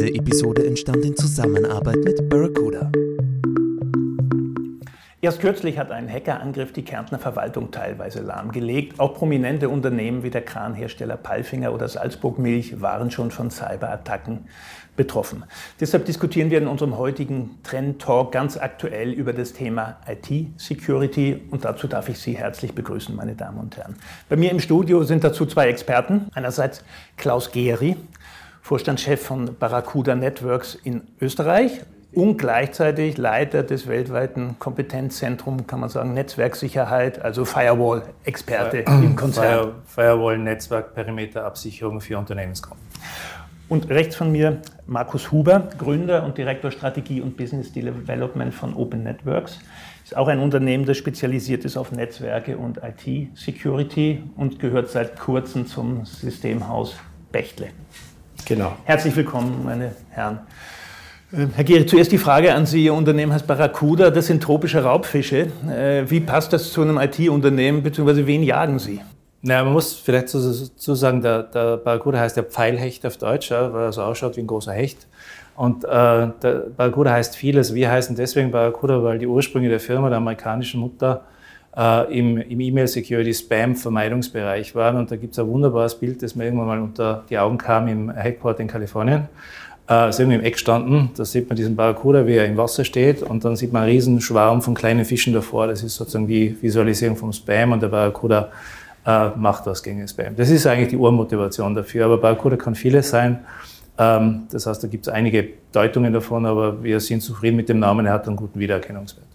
Diese Episode entstand in Zusammenarbeit mit Barracuda. Erst kürzlich hat ein Hackerangriff die Kärntner Verwaltung teilweise lahmgelegt. Auch prominente Unternehmen wie der Kranhersteller Palfinger oder Salzburg Milch waren schon von Cyberattacken betroffen. Deshalb diskutieren wir in unserem heutigen Trend Talk ganz aktuell über das Thema IT-Security und dazu darf ich Sie herzlich begrüßen, meine Damen und Herren. Bei mir im Studio sind dazu zwei Experten. Einerseits Klaus Gehry, Vorstandschef von Barracuda Networks in Österreich und gleichzeitig Leiter des weltweiten Kompetenzzentrums, kann man sagen, Netzwerksicherheit, also Firewall-Experte im Konzern. Firewall, Netzwerk, Perimeterabsicherung für Unternehmenskunden. Und rechts von mir Markus Huber, Gründer und Direktor Strategie und Business Development von Open Networks. Ist auch ein Unternehmen, das spezialisiert ist auf Netzwerke und IT-Security und gehört seit kurzem zum Systemhaus Bechtle. Genau. Herzlich willkommen, meine Herren. Äh, Herr Gehrig, zuerst die Frage an Sie. Ihr Unternehmen heißt Barracuda, das sind tropische Raubfische. Äh, wie passt das zu einem IT-Unternehmen, beziehungsweise wen jagen Sie? Naja, man muss vielleicht zu, sagen, der, der Barracuda heißt der Pfeilhecht auf Deutsch, ja, weil er so ausschaut wie ein großer Hecht. Und äh, der Barracuda heißt vieles. Wir heißen deswegen Barracuda, weil die Ursprünge der Firma, der amerikanischen Mutter, äh, im, im E-Mail-Security-Spam-Vermeidungsbereich waren. Und da gibt es ein wunderbares Bild, das mir irgendwann mal unter die Augen kam im Headquarter in Kalifornien äh, sind wir im Eck standen. Da sieht man diesen Barracuda, wie er im Wasser steht. Und dann sieht man einen riesen Schwarm von kleinen Fischen davor. Das ist sozusagen die Visualisierung vom Spam. Und der Barracuda äh, macht was gegen den Spam. Das ist eigentlich die Urmotivation dafür. Aber Barracuda kann vieles sein. Ähm, das heißt, da gibt es einige Deutungen davon, aber wir sind zufrieden mit dem Namen. Er hat einen guten Wiedererkennungswert.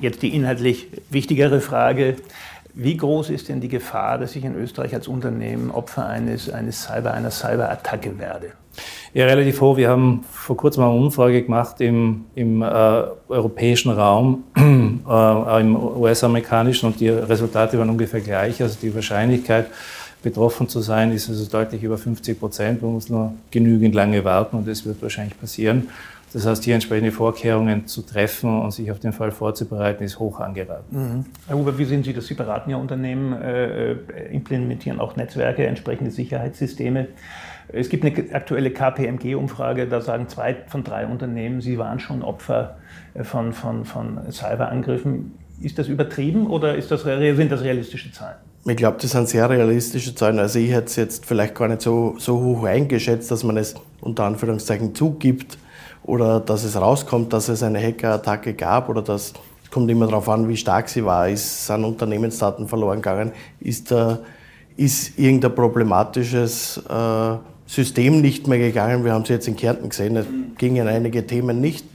Jetzt die inhaltlich wichtigere Frage. Wie groß ist denn die Gefahr, dass ich in Österreich als Unternehmen Opfer eines, eines Cyber, einer Cyberattacke werde? Ja, relativ hoch. Wir haben vor kurzem eine Umfrage gemacht im, im äh, europäischen Raum, äh, im US-amerikanischen und die Resultate waren ungefähr gleich. Also die Wahrscheinlichkeit, betroffen zu sein, ist also deutlich über 50 Prozent. Man muss nur genügend lange warten und das wird wahrscheinlich passieren. Das heißt, hier entsprechende Vorkehrungen zu treffen und sich auf den Fall vorzubereiten, ist hoch angeraten. Mhm. Herr Huber, wie sehen Sie das? Sie beraten ja Unternehmen, äh, implementieren auch Netzwerke, entsprechende Sicherheitssysteme. Es gibt eine aktuelle KPMG-Umfrage, da sagen zwei von drei Unternehmen, sie waren schon Opfer äh, von, von, von Cyberangriffen. Ist das übertrieben oder ist das, sind das realistische Zahlen? Ich glaube, das sind sehr realistische Zahlen. Also ich hätte es jetzt vielleicht gar nicht so, so hoch eingeschätzt, dass man es unter Anführungszeichen zugibt oder dass es rauskommt, dass es eine Hackerattacke gab oder dass es kommt immer darauf an, wie stark sie war. Ist, sind Unternehmensdaten verloren gegangen? Ist, da, ist irgendein problematisches äh, System nicht mehr gegangen. Wir haben es jetzt in Kärnten gesehen, es gingen einige Themen nicht.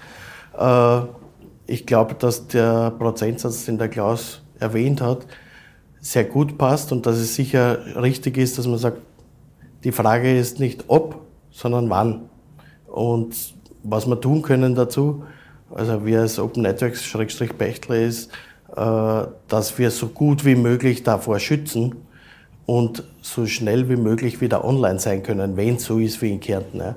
Äh, ich glaube, dass der Prozentsatz, den der Klaus erwähnt hat, sehr gut passt und dass es sicher richtig ist, dass man sagt, die Frage ist nicht ob, sondern wann. Und was wir tun können dazu, also wir als Open Networks-Bechtle ist, äh, dass wir so gut wie möglich davor schützen, und so schnell wie möglich wieder online sein können, wenn es so ist wie in Kärnten. Ja.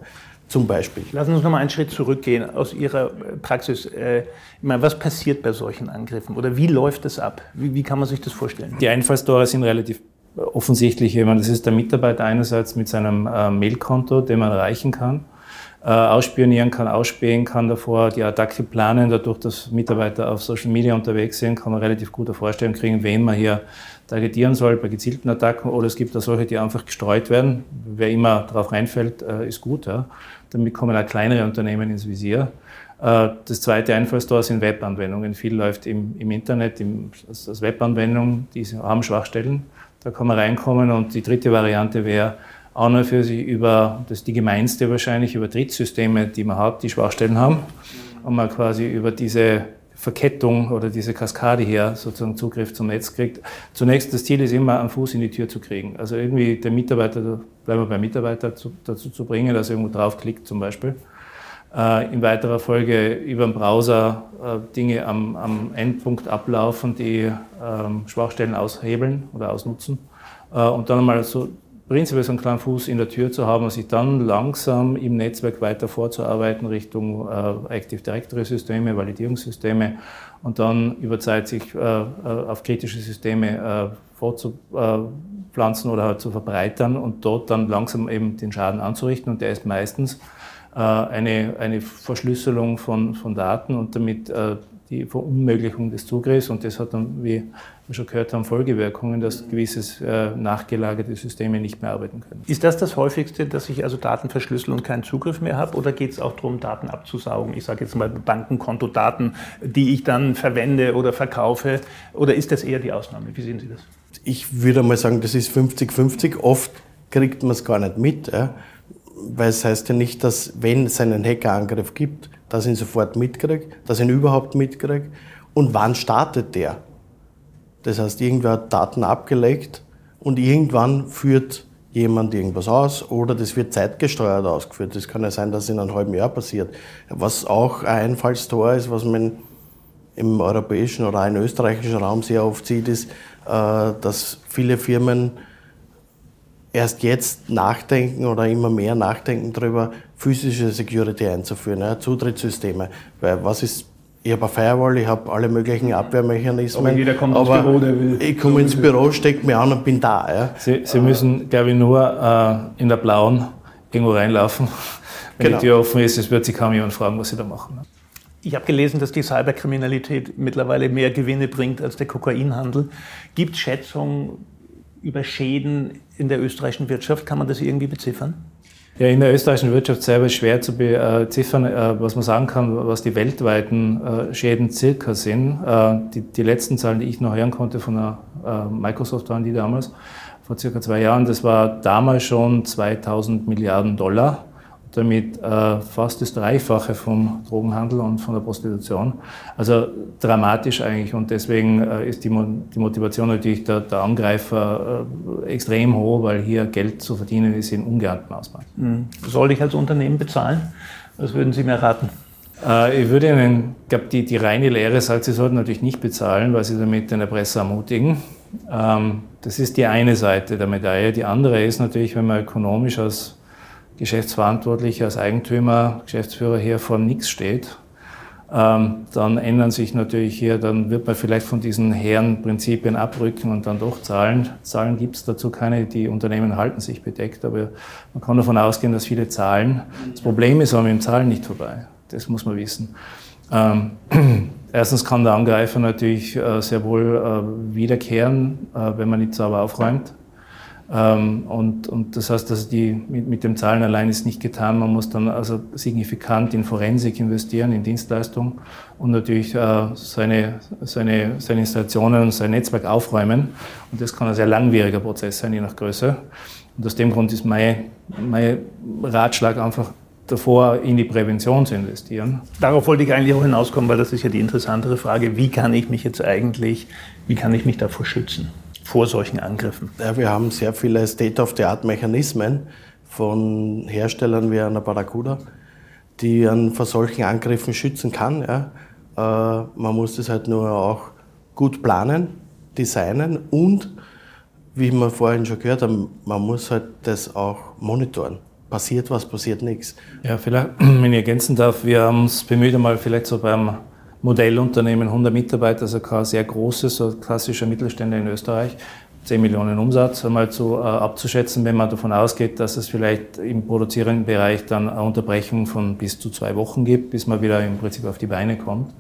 Zum Beispiel. Lassen Sie uns noch mal einen Schritt zurückgehen aus Ihrer Praxis. Äh, ich meine, was passiert bei solchen Angriffen oder wie läuft das ab? Wie, wie kann man sich das vorstellen? Die Einfallstore sind relativ offensichtlich. Ich meine, das ist der Mitarbeiter einerseits mit seinem äh, Mailkonto, den man erreichen kann, äh, ausspionieren kann, ausspähen kann davor, die Attacke planen, dadurch, dass Mitarbeiter auf Social Media unterwegs sind, kann man relativ gute Vorstellung kriegen, wen man hier targetieren soll bei gezielten Attacken oder es gibt auch solche, die einfach gestreut werden. Wer immer darauf reinfällt, äh, ist gut. Ja. Damit kommen auch kleinere Unternehmen ins Visier. Äh, das zweite Einfallstor sind Webanwendungen. Viel läuft im, im Internet im, als Webanwendung, die haben Schwachstellen. Da kann man reinkommen. Und die dritte Variante wäre, auch noch für sich über, das ist die gemeinste wahrscheinlich, über Trittsysteme, die man hat, die Schwachstellen haben. Und man quasi über diese Verkettung oder diese Kaskade her sozusagen Zugriff zum Netz kriegt. Zunächst das Ziel ist immer, einen Fuß in die Tür zu kriegen. Also irgendwie den Mitarbeiter, bleiben wir beim Mitarbeiter, zu, dazu zu bringen, dass er irgendwo draufklickt zum Beispiel. Äh, in weiterer Folge über den Browser äh, Dinge am, am, Endpunkt ablaufen, die ähm, Schwachstellen aushebeln oder ausnutzen. Äh, und dann einmal so prinzipiell so einen kleinen Fuß in der Tür zu haben und sich dann langsam im Netzwerk weiter vorzuarbeiten Richtung äh, Active Directory Systeme, Validierungssysteme und dann über Zeit sich äh, äh auf kritische Systeme äh, vorzupflanzen oder halt zu verbreitern und dort dann langsam eben den Schaden anzurichten und der ist meistens eine, eine Verschlüsselung von, von Daten und damit die Verunmöglichung des Zugriffs. Und das hat dann, wie wir schon gehört haben, Folgewirkungen, dass gewisse äh, nachgelagerte Systeme nicht mehr arbeiten können. Ist das das häufigste, dass ich also Daten verschlüssel und keinen Zugriff mehr habe? Oder geht es auch darum, Daten abzusaugen? Ich sage jetzt mal Bankenkontodaten, die ich dann verwende oder verkaufe. Oder ist das eher die Ausnahme? Wie sehen Sie das? Ich würde mal sagen, das ist 50-50. Oft kriegt man es gar nicht mit. Ja? Weil es heißt ja nicht, dass wenn es einen Hackerangriff gibt, dass ich ihn sofort mitkriege, dass ich ihn überhaupt mitkriege und wann startet der. Das heißt, irgendwer hat Daten abgelegt und irgendwann führt jemand irgendwas aus oder das wird zeitgesteuert ausgeführt. Das kann ja sein, dass in einem halben Jahr passiert. Was auch ein Einfallstor ist, was man im europäischen oder im österreichischen Raum sehr oft sieht, ist, äh, dass viele Firmen erst jetzt nachdenken oder immer mehr nachdenken darüber, physische Security einzuführen, ja, Zutrittssysteme. Weil was ist, ich habe eine Firewall, ich habe alle möglichen Abwehrmechanismen. Aber jeder kommt aber ins Büro, der will. Ich komme ins Büro, stecke mich an und bin da. Ja. Sie, Sie müssen, glaube ich, nur äh, in der blauen irgendwo reinlaufen. Wenn genau. die Tür offen ist, es wird sich kaum jemand fragen, was Sie da machen. Ich habe gelesen, dass die Cyberkriminalität mittlerweile mehr Gewinne bringt als der Kokainhandel. Gibt es Schätzungen über Schäden in der österreichischen Wirtschaft? Kann man das irgendwie beziffern? Ja, in der österreichischen Wirtschaft selber schwer zu beziffern. Äh, was man sagen kann, was die weltweiten äh, Schäden circa sind. Äh, die, die letzten Zahlen, die ich noch hören konnte von der Microsoft waren die damals, vor circa zwei Jahren, das war damals schon 2000 Milliarden Dollar damit äh, fast das Dreifache vom Drogenhandel und von der Prostitution. Also dramatisch eigentlich und deswegen äh, ist die, Mo die, Motivation natürlich der, der Angreifer äh, extrem hoch, weil hier Geld zu verdienen ist in ungeahntem Ausmaß. Mhm. Soll ich als Unternehmen bezahlen? Was würden Sie mir raten? Äh, ich würde Ihnen, glaube die, die reine Lehre sagt, Sie sollten natürlich nicht bezahlen, weil Sie damit den Erpresser ermutigen. Ähm, das ist die eine Seite der Medaille. Die andere ist natürlich, wenn man ökonomisch als Geschäftsverantwortlicher, als Eigentümer, Geschäftsführer hier vor nichts steht, ähm, dann ändern sich natürlich hier, dann wird man vielleicht von diesen hehren Prinzipien abrücken und dann doch zahlen. Zahlen gibt es dazu keine, die Unternehmen halten sich bedeckt, aber man kann davon ausgehen, dass viele zahlen. Das Problem ist aber mit dem Zahlen nicht vorbei. Das muss man wissen. Ähm, erstens kann der Angreifer natürlich äh, sehr wohl äh, wiederkehren, äh, wenn man nicht sauber aufräumt. Ähm, und, und das heißt, dass die, mit, mit dem Zahlen allein ist nicht getan. Man muss dann also signifikant in Forensik investieren, in Dienstleistung und natürlich äh, seine, seine, seine Installationen und sein Netzwerk aufräumen. Und das kann ein sehr langwieriger Prozess sein, je nach Größe. Und aus dem Grund ist mein, mein Ratschlag einfach davor, in die Prävention zu investieren. Darauf wollte ich eigentlich auch hinauskommen, weil das ist ja die interessantere Frage. Wie kann ich mich jetzt eigentlich, wie kann ich mich davor schützen? Vor solchen Angriffen? Ja, wir haben sehr viele State-of-the-Art-Mechanismen von Herstellern wie einer Barracuda, die an vor solchen Angriffen schützen kann. Ja. Äh, man muss das halt nur auch gut planen, designen und, wie wir vorhin schon gehört haben, man muss halt das auch monitoren. Passiert was, passiert nichts. Ja, vielleicht, wenn ich ergänzen darf, wir haben uns bemüht, einmal vielleicht so beim Modellunternehmen, 100 Mitarbeiter, also kein sehr großes, so klassischer Mittelständler in Österreich, 10 Millionen Umsatz einmal zu, äh, abzuschätzen, wenn man davon ausgeht, dass es vielleicht im produzierenden Bereich dann eine Unterbrechung von bis zu zwei Wochen gibt, bis man wieder im Prinzip auf die Beine kommt.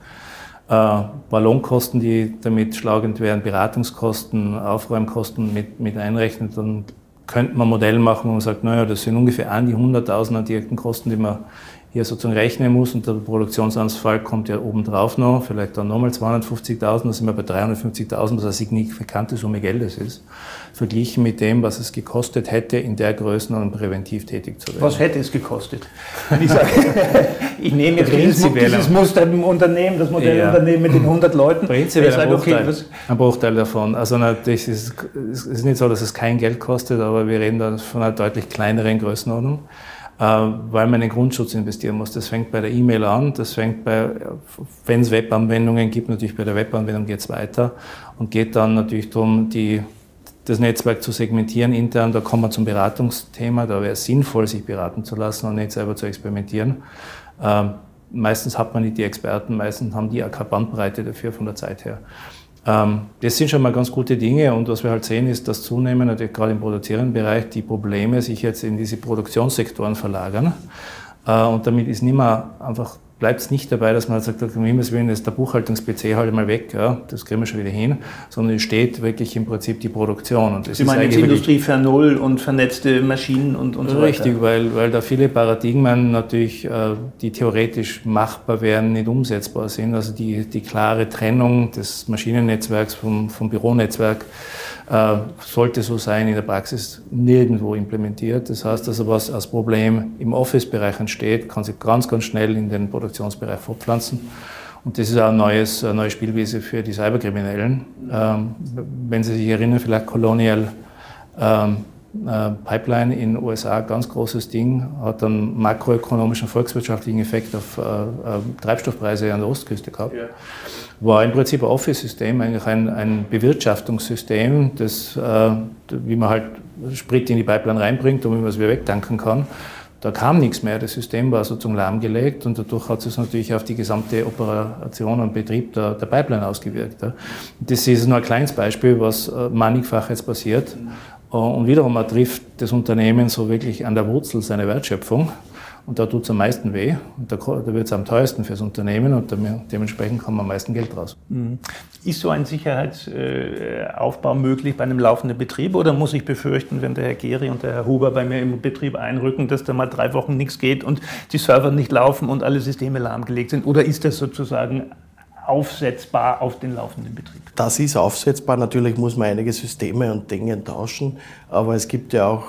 Äh, Ballonkosten, die damit schlagend werden, Beratungskosten, Aufräumkosten mit, mit einrechnet, dann könnte man Modell machen, man sagt, naja, das sind ungefähr an die 100.000 an direkten Kosten, die man hier sozusagen rechnen muss und der Produktionsansfall kommt ja obendrauf noch, vielleicht dann nochmal 250.000, dann sind wir bei 350.000, was eine signifikante Summe Geldes ist, verglichen mit dem, was es gekostet hätte, in der Größenordnung präventiv tätig zu werden. Was hätte es gekostet? ich sage, ich nehme jetzt dieses, dieses Muster im Unternehmen, das Modellunternehmen ja. mit den 100 Leuten. Prinzipiell ein, Bruchteil, okay, ein Bruchteil davon. Also natürlich ist es ist nicht so, dass es kein Geld kostet, aber wir reden da von einer deutlich kleineren Größenordnung. Äh, weil man in den Grundschutz investieren muss. Das fängt bei der E-Mail an, das fängt bei, wenn es Webanwendungen gibt, natürlich bei der Webanwendung geht es weiter und geht dann natürlich darum, die, das Netzwerk zu segmentieren intern. Da kommen wir zum Beratungsthema, da wäre es sinnvoll, sich beraten zu lassen und nicht selber zu experimentieren. Ähm, meistens hat man nicht die Experten, meistens haben die auch keine Bandbreite dafür von der Zeit her. Ähm, das sind schon mal ganz gute Dinge und was wir halt sehen, ist, dass zunehmend natürlich gerade im produzierenden Bereich die Probleme sich jetzt in diese Produktionssektoren verlagern. Äh, und damit ist nicht mehr einfach bleibt es nicht dabei, dass man sagt, um Himmels Willen ist der Buchhaltungs-PC halt mal weg, ja, das kriegen wir schon wieder hin, sondern es steht wirklich im Prinzip die Produktion. Und das Sie meinen jetzt Industrie 4.0 und vernetzte Maschinen und, und so weiter? Richtig, weil, weil da viele Paradigmen natürlich, äh, die theoretisch machbar wären, nicht umsetzbar sind. Also die, die klare Trennung des Maschinennetzwerks vom, vom Büronetzwerk, sollte so sein, in der Praxis nirgendwo implementiert. Das heißt also, was als Problem im Office-Bereich entsteht, kann sich ganz, ganz schnell in den Produktionsbereich fortpflanzen. Und das ist auch ein neues, eine neue Spielwiese für die Cyberkriminellen. Ähm, wenn Sie sich erinnern, vielleicht Colonial ähm, äh, Pipeline in den USA, ganz großes Ding, hat einen makroökonomischen volkswirtschaftlichen Effekt auf äh, äh, Treibstoffpreise an der Ostküste gehabt. Ja. War im Prinzip ein Office-System, eigentlich ein, ein Bewirtschaftungssystem, das, äh, wie man halt Sprit in die Pipeline reinbringt und wie man es wieder wegtanken kann. Da kam nichts mehr, das System war sozusagen lahmgelegt und dadurch hat es natürlich auf die gesamte Operation und Betrieb der, der Pipeline ausgewirkt. Das ist nur ein kleines Beispiel, was äh, mannigfach jetzt passiert. Äh, und wiederum, man trifft das Unternehmen so wirklich an der Wurzel seiner Wertschöpfung. Und da tut es am meisten weh und da, da wird es am teuersten fürs Unternehmen und dementsprechend kommt am meisten Geld raus. Mhm. Ist so ein Sicherheitsaufbau möglich bei einem laufenden Betrieb oder muss ich befürchten, wenn der Herr Geri und der Herr Huber bei mir im Betrieb einrücken, dass da mal drei Wochen nichts geht und die Server nicht laufen und alle Systeme lahmgelegt sind? Oder ist das sozusagen aufsetzbar auf den laufenden Betrieb? Das ist aufsetzbar. Natürlich muss man einige Systeme und Dinge tauschen, aber es gibt ja auch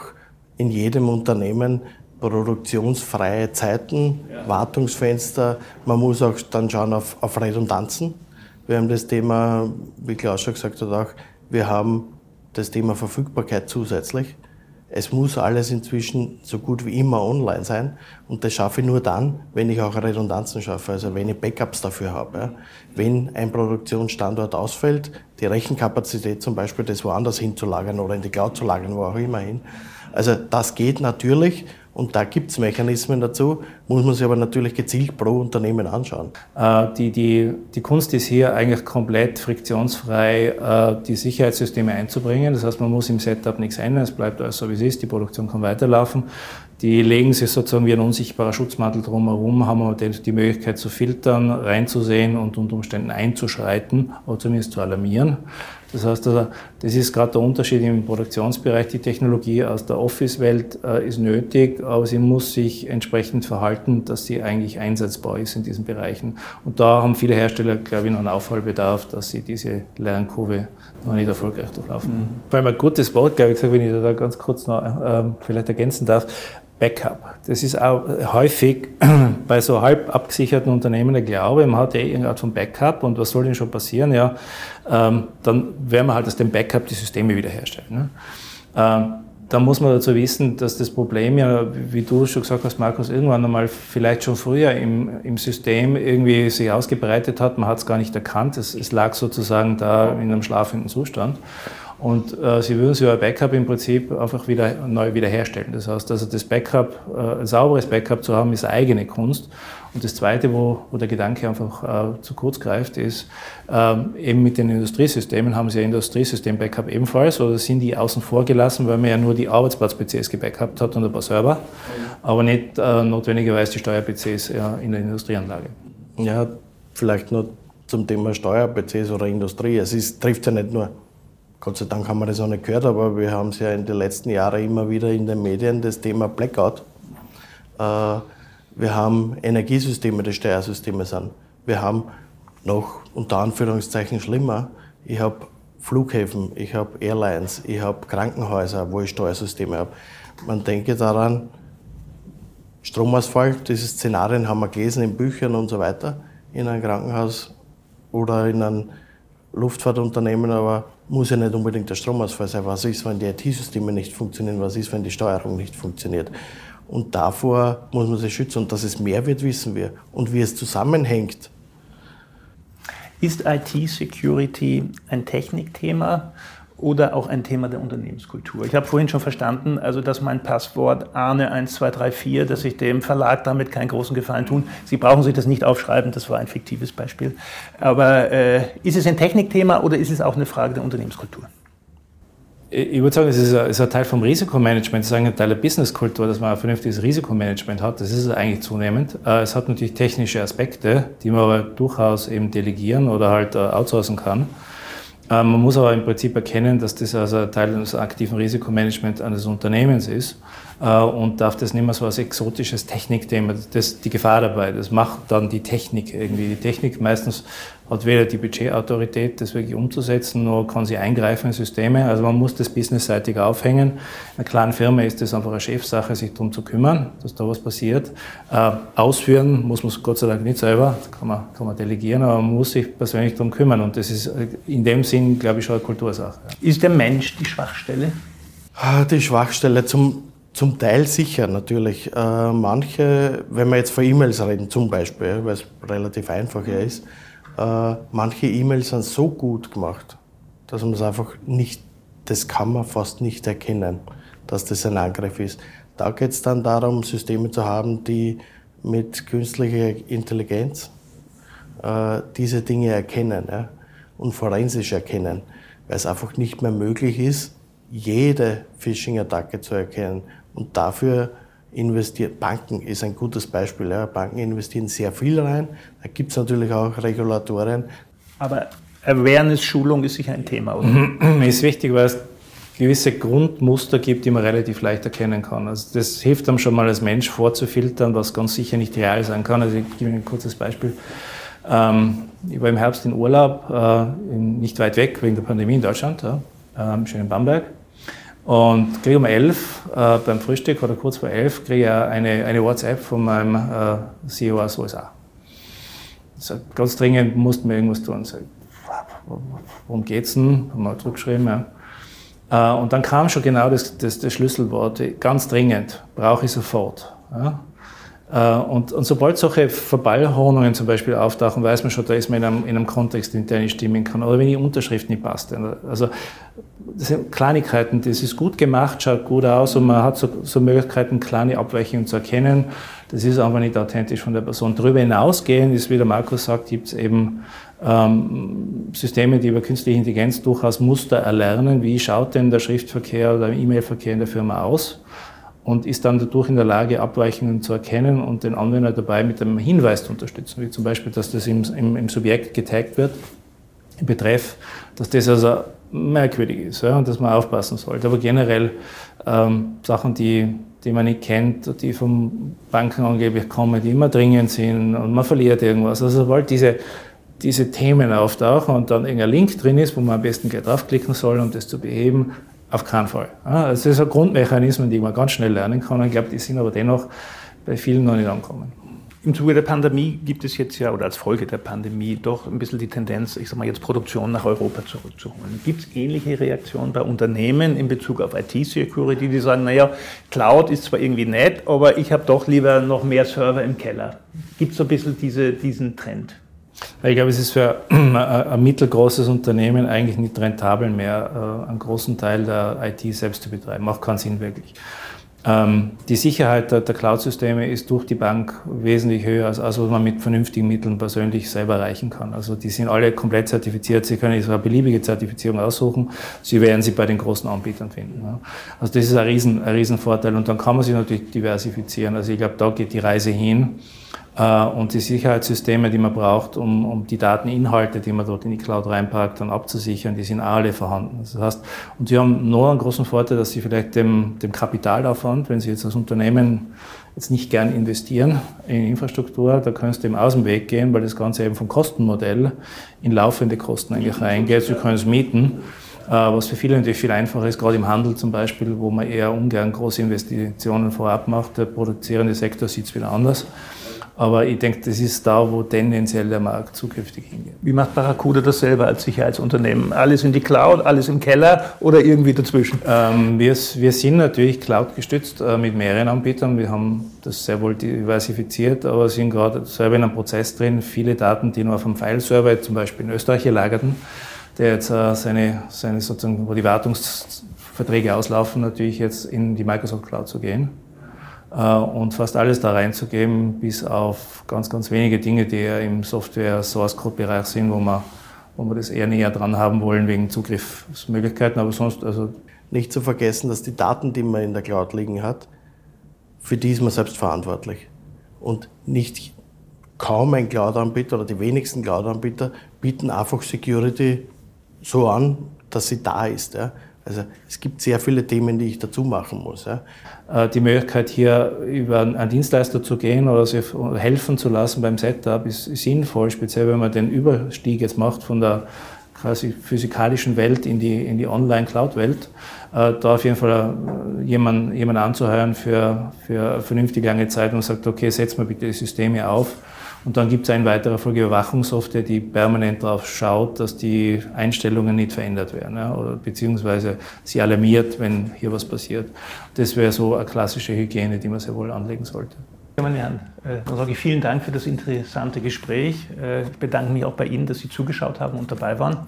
in jedem Unternehmen produktionsfreie Zeiten, ja. Wartungsfenster. Man muss auch dann schauen auf, auf Redundanzen. Wir haben das Thema, wie Klaus schon gesagt hat, auch, wir haben das Thema Verfügbarkeit zusätzlich. Es muss alles inzwischen so gut wie immer online sein und das schaffe ich nur dann, wenn ich auch Redundanzen schaffe, also wenn ich Backups dafür habe. Wenn ein Produktionsstandort ausfällt, die Rechenkapazität zum Beispiel, das woanders hinzulagern oder in die Cloud zu lagern, wo auch immer hin. Also das geht natürlich und da gibt es Mechanismen dazu, muss man sich aber natürlich gezielt pro Unternehmen anschauen. Äh, die, die, die Kunst ist hier eigentlich komplett friktionsfrei, äh, die Sicherheitssysteme einzubringen. Das heißt, man muss im Setup nichts ändern, es bleibt alles so wie es ist, die Produktion kann weiterlaufen. Die legen sich sozusagen wie ein unsichtbarer Schutzmantel drumherum, haben aber die Möglichkeit zu filtern, reinzusehen und unter Umständen einzuschreiten oder zumindest zu alarmieren. Das heißt, also, das ist gerade der Unterschied im Produktionsbereich. Die Technologie aus der Office-Welt äh, ist nötig, aber sie muss sich entsprechend verhalten, dass sie eigentlich einsetzbar ist in diesen Bereichen. Und da haben viele Hersteller, glaube ich, noch einen Aufholbedarf, dass sie diese Lernkurve noch nicht erfolgreich durchlaufen. Mhm. Allem ein gutes Wort, glaube ich, wenn ich da ganz kurz noch äh, vielleicht ergänzen darf. Backup. Das ist auch häufig bei so halb abgesicherten Unternehmen der Glaube, man hat eh irgendeine Art von Backup und was soll denn schon passieren? Ja, ähm, dann werden wir halt aus dem Backup die Systeme wiederherstellen. Ne? Ähm, da muss man dazu wissen, dass das Problem ja, wie du schon gesagt hast, Markus, irgendwann einmal vielleicht schon früher im, im System irgendwie sich ausgebreitet hat. Man hat es gar nicht erkannt. Es, es lag sozusagen da in einem schlafenden Zustand. Und äh, sie würden so ein Backup im Prinzip einfach wieder neu wiederherstellen. Das heißt, also das Backup, äh, ein sauberes Backup zu haben, ist eigene Kunst. Und das Zweite, wo, wo der Gedanke einfach äh, zu kurz greift, ist, ähm, eben mit den Industriesystemen haben sie ein Industriesystem-Backup ebenfalls oder sind die außen vor gelassen, weil man ja nur die Arbeitsplatz-PCs gebackupt hat und ein paar Server, aber nicht äh, notwendigerweise die Steuer-PCs in der Industrieanlage. Ja, vielleicht nur zum Thema Steuer-PCs oder Industrie. Es ist, trifft ja nicht nur Gott sei Dank haben wir das noch nicht gehört, aber wir haben es ja in den letzten Jahren immer wieder in den Medien, das Thema Blackout. Äh, wir haben Energiesysteme, die Steuersysteme sind. Wir haben noch unter Anführungszeichen schlimmer, ich habe Flughäfen, ich habe Airlines, ich habe Krankenhäuser, wo ich Steuersysteme habe. Man denke daran, Stromausfall, diese Szenarien haben wir gelesen in Büchern und so weiter, in einem Krankenhaus oder in einem Luftfahrtunternehmen, aber muss ja nicht unbedingt der Stromausfall sein. Was ist, wenn die IT-Systeme nicht funktionieren? Was ist, wenn die Steuerung nicht funktioniert? Und davor muss man sich schützen. Und dass es mehr wird, wissen wir. Und wie es zusammenhängt. Ist IT-Security ein Technikthema oder auch ein Thema der Unternehmenskultur. Ich habe vorhin schon verstanden, also dass mein Passwort Arne1234, dass ich dem Verlag damit keinen großen Gefallen tun. Sie brauchen sich das nicht aufschreiben, das war ein fiktives Beispiel. Aber äh, ist es ein Technikthema oder ist es auch eine Frage der Unternehmenskultur? Ich würde sagen, es ist, ein, ist ein Teil vom Risikomanagement, es ist ein Teil der Businesskultur, dass man ein vernünftiges Risikomanagement hat. Das ist es eigentlich zunehmend. Äh, es hat natürlich technische Aspekte, die man aber durchaus eben delegieren oder halt äh, outsourcen kann. Äh, man muss aber im Prinzip erkennen, dass das also Teil des aktiven Risikomanagements eines Unternehmens ist und darf das nicht mehr so als exotisches Technikthema, das ist die Gefahr dabei. Das macht dann die Technik irgendwie. Die Technik meistens hat weder die Budgetautorität, das wirklich umzusetzen, noch kann sie eingreifen in Systeme. Also man muss das businessseitig aufhängen. In einer kleinen Firma ist es einfach eine Chefsache, sich darum zu kümmern, dass da was passiert. Äh, ausführen muss man Gott sei Dank nicht selber, das kann man, kann man delegieren, aber man muss sich persönlich darum kümmern. Und das ist äh, in dem Sinn, glaube ich, schon eine Kultursache. Ist der Mensch die Schwachstelle? Ah, die Schwachstelle zum, zum Teil sicher natürlich. Äh, manche, wenn wir jetzt von E-Mails reden zum Beispiel, weil es relativ einfach ist, äh, manche E-Mails sind so gut gemacht, dass man es einfach nicht, das kann man fast nicht erkennen, dass das ein Angriff ist. Da geht es dann darum, Systeme zu haben, die mit künstlicher Intelligenz äh, diese Dinge erkennen ja, und forensisch erkennen, weil es einfach nicht mehr möglich ist, jede Phishing-Attacke zu erkennen. Und dafür investiert, Banken ist ein gutes Beispiel. Ja. Banken investieren sehr viel rein. Da gibt es natürlich auch Regulatorien. Aber Awareness-Schulung ist sicher ein Thema, oder? ist wichtig, weil es gewisse Grundmuster gibt, die man relativ leicht erkennen kann. Also das hilft einem schon mal als Mensch vorzufiltern, was ganz sicher nicht real sein kann. Also ich gebe Ihnen ein kurzes Beispiel. Ähm, ich war im Herbst in Urlaub, äh, nicht weit weg wegen der Pandemie in Deutschland, ja, ähm, schön in Bamberg. Und kriege um elf äh, beim Frühstück oder kurz vor elf kriege ich eine, eine WhatsApp von meinem äh, CEO aus USA. Sagt, ganz dringend mussten wir irgendwas tun. Sag, worum geht's denn? Haben wir zurückgeschrieben, ja. Äh, und dann kam schon genau das, das, das Schlüsselwort, ganz dringend, brauche ich sofort. Ja. Äh, und, und, sobald solche Verballhornungen zum Beispiel auftauchen, weiß man schon, da ist man in einem, in einem Kontext, in dem ich stimmen kann. Oder wenn die Unterschrift nicht passt. Also, das sind Kleinigkeiten, das ist gut gemacht, schaut gut aus und man hat so, so Möglichkeiten, kleine Abweichungen zu erkennen. Das ist einfach nicht authentisch von der Person. Darüber hinausgehend ist, wie der Markus sagt, gibt es eben ähm, Systeme, die über künstliche Intelligenz durchaus Muster erlernen. Wie schaut denn der Schriftverkehr oder E-Mail-Verkehr in der Firma aus? Und ist dann dadurch in der Lage, Abweichungen zu erkennen und den Anwender dabei mit einem Hinweis zu unterstützen, wie zum Beispiel, dass das im, im, im Subjekt getaggt wird, im Betreff, dass das also merkwürdig ist ja, und dass man aufpassen sollte. Aber generell ähm, Sachen, die, die man nicht kennt, die vom Banken angeblich kommen, die immer dringend sind und man verliert irgendwas. Also sobald diese, diese Themen auftauchen und dann irgendein Link drin ist, wo man am besten gleich draufklicken soll, um das zu beheben, auf keinen Fall. Das sind so Grundmechanismen, die man ganz schnell lernen kann. Ich glaube, die sind aber dennoch bei vielen noch nicht angekommen. Im Zuge der Pandemie gibt es jetzt ja, oder als Folge der Pandemie, doch ein bisschen die Tendenz, ich sag mal jetzt Produktion nach Europa zurückzuholen. Gibt es ähnliche Reaktionen bei Unternehmen in Bezug auf IT-Security, die sagen, naja, Cloud ist zwar irgendwie nett, aber ich habe doch lieber noch mehr Server im Keller. Gibt es so ein bisschen diese, diesen Trend? Ich glaube, es ist für ein mittelgroßes Unternehmen eigentlich nicht rentabel mehr, äh, einen großen Teil der IT selbst zu betreiben. Macht keinen Sinn wirklich. Ähm, die Sicherheit der, Cloud-Systeme ist durch die Bank wesentlich höher, als, als was man mit vernünftigen Mitteln persönlich selber erreichen kann. Also die sind alle komplett zertifiziert. Sie können sich eine beliebige Zertifizierung aussuchen. Sie werden sie bei den großen Anbietern finden. Also das ist ein, Riesen, ein Riesenvorteil. Und dann kann man sich natürlich diversifizieren. Also ich glaube, da geht die Reise hin. Äh, und die Sicherheitssysteme, die man braucht, um, um die Dateninhalte, die man dort in die Cloud reinpackt, dann abzusichern, die sind alle vorhanden. Das heißt, und sie haben nur einen großen Vorteil, dass sie vielleicht dem, dem Kapitalaufwand, wenn sie jetzt als Unternehmen jetzt nicht gern investieren in Infrastruktur, da können sie dem aus dem Weg gehen, weil das Ganze eben vom Kostenmodell in laufende Kosten eigentlich reingeht. Sie können es mieten äh, was für viele natürlich viel einfacher ist, gerade im Handel zum Beispiel, wo man eher ungern große Investitionen vorab macht. Der produzierende Sektor sieht es wieder anders. Aber ich denke, das ist da, wo tendenziell der Markt zukünftig hingeht. Wie macht Barracuda das selber als Sicherheitsunternehmen? Alles in die Cloud, alles im Keller oder irgendwie dazwischen? Ähm, wir, wir, sind natürlich Cloud gestützt äh, mit mehreren Anbietern. Wir haben das sehr wohl diversifiziert, aber sind gerade selber in einem Prozess drin. Viele Daten, die nur auf einem File-Server zum Beispiel in Österreich lagerten, der jetzt äh, seine, seine sozusagen, wo die Wartungsverträge auslaufen, natürlich jetzt in die Microsoft Cloud zu gehen und fast alles da reinzugeben, bis auf ganz, ganz wenige Dinge, die ja im Software-Source-Code-Bereich sind, wo wir, wo wir das eher näher dran haben wollen wegen Zugriffsmöglichkeiten. Aber sonst, also nicht zu vergessen, dass die Daten, die man in der Cloud liegen hat, für die ist man selbst verantwortlich. Und nicht kaum ein Cloud-Anbieter oder die wenigsten Cloud-Anbieter bieten einfach Security so an, dass sie da ist. Ja. Also es gibt sehr viele Themen, die ich dazu machen muss. Ja. Äh, die Möglichkeit hier über einen Dienstleister zu gehen oder sich helfen zu lassen beim Setup ist sinnvoll, speziell wenn man den Überstieg jetzt macht von der quasi physikalischen Welt in die, in die Online-Cloud-Welt, äh, da auf jeden Fall äh, jemanden, jemanden anzuheuern für, für eine vernünftig lange Zeit und sagt, okay, setz mal bitte die Systeme auf und dann gibt es eine weitere Folge Überwachungssoftware, die permanent darauf schaut, dass die Einstellungen nicht verändert werden, ja, oder beziehungsweise sie alarmiert, wenn hier was passiert. Das wäre so eine klassische Hygiene, die man sehr wohl anlegen sollte. Meine Herren, äh, dann sage ich vielen Dank für das interessante Gespräch. Äh, ich bedanke mich auch bei Ihnen, dass Sie zugeschaut haben und dabei waren.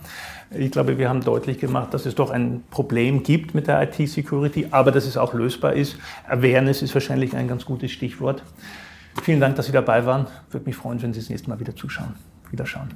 Ich glaube, wir haben deutlich gemacht, dass es doch ein Problem gibt mit der IT-Security, aber dass es auch lösbar ist. Awareness ist wahrscheinlich ein ganz gutes Stichwort. Vielen Dank, dass Sie dabei waren. Würde mich freuen, wenn Sie das nächste Mal wieder zuschauen. Wiederschauen.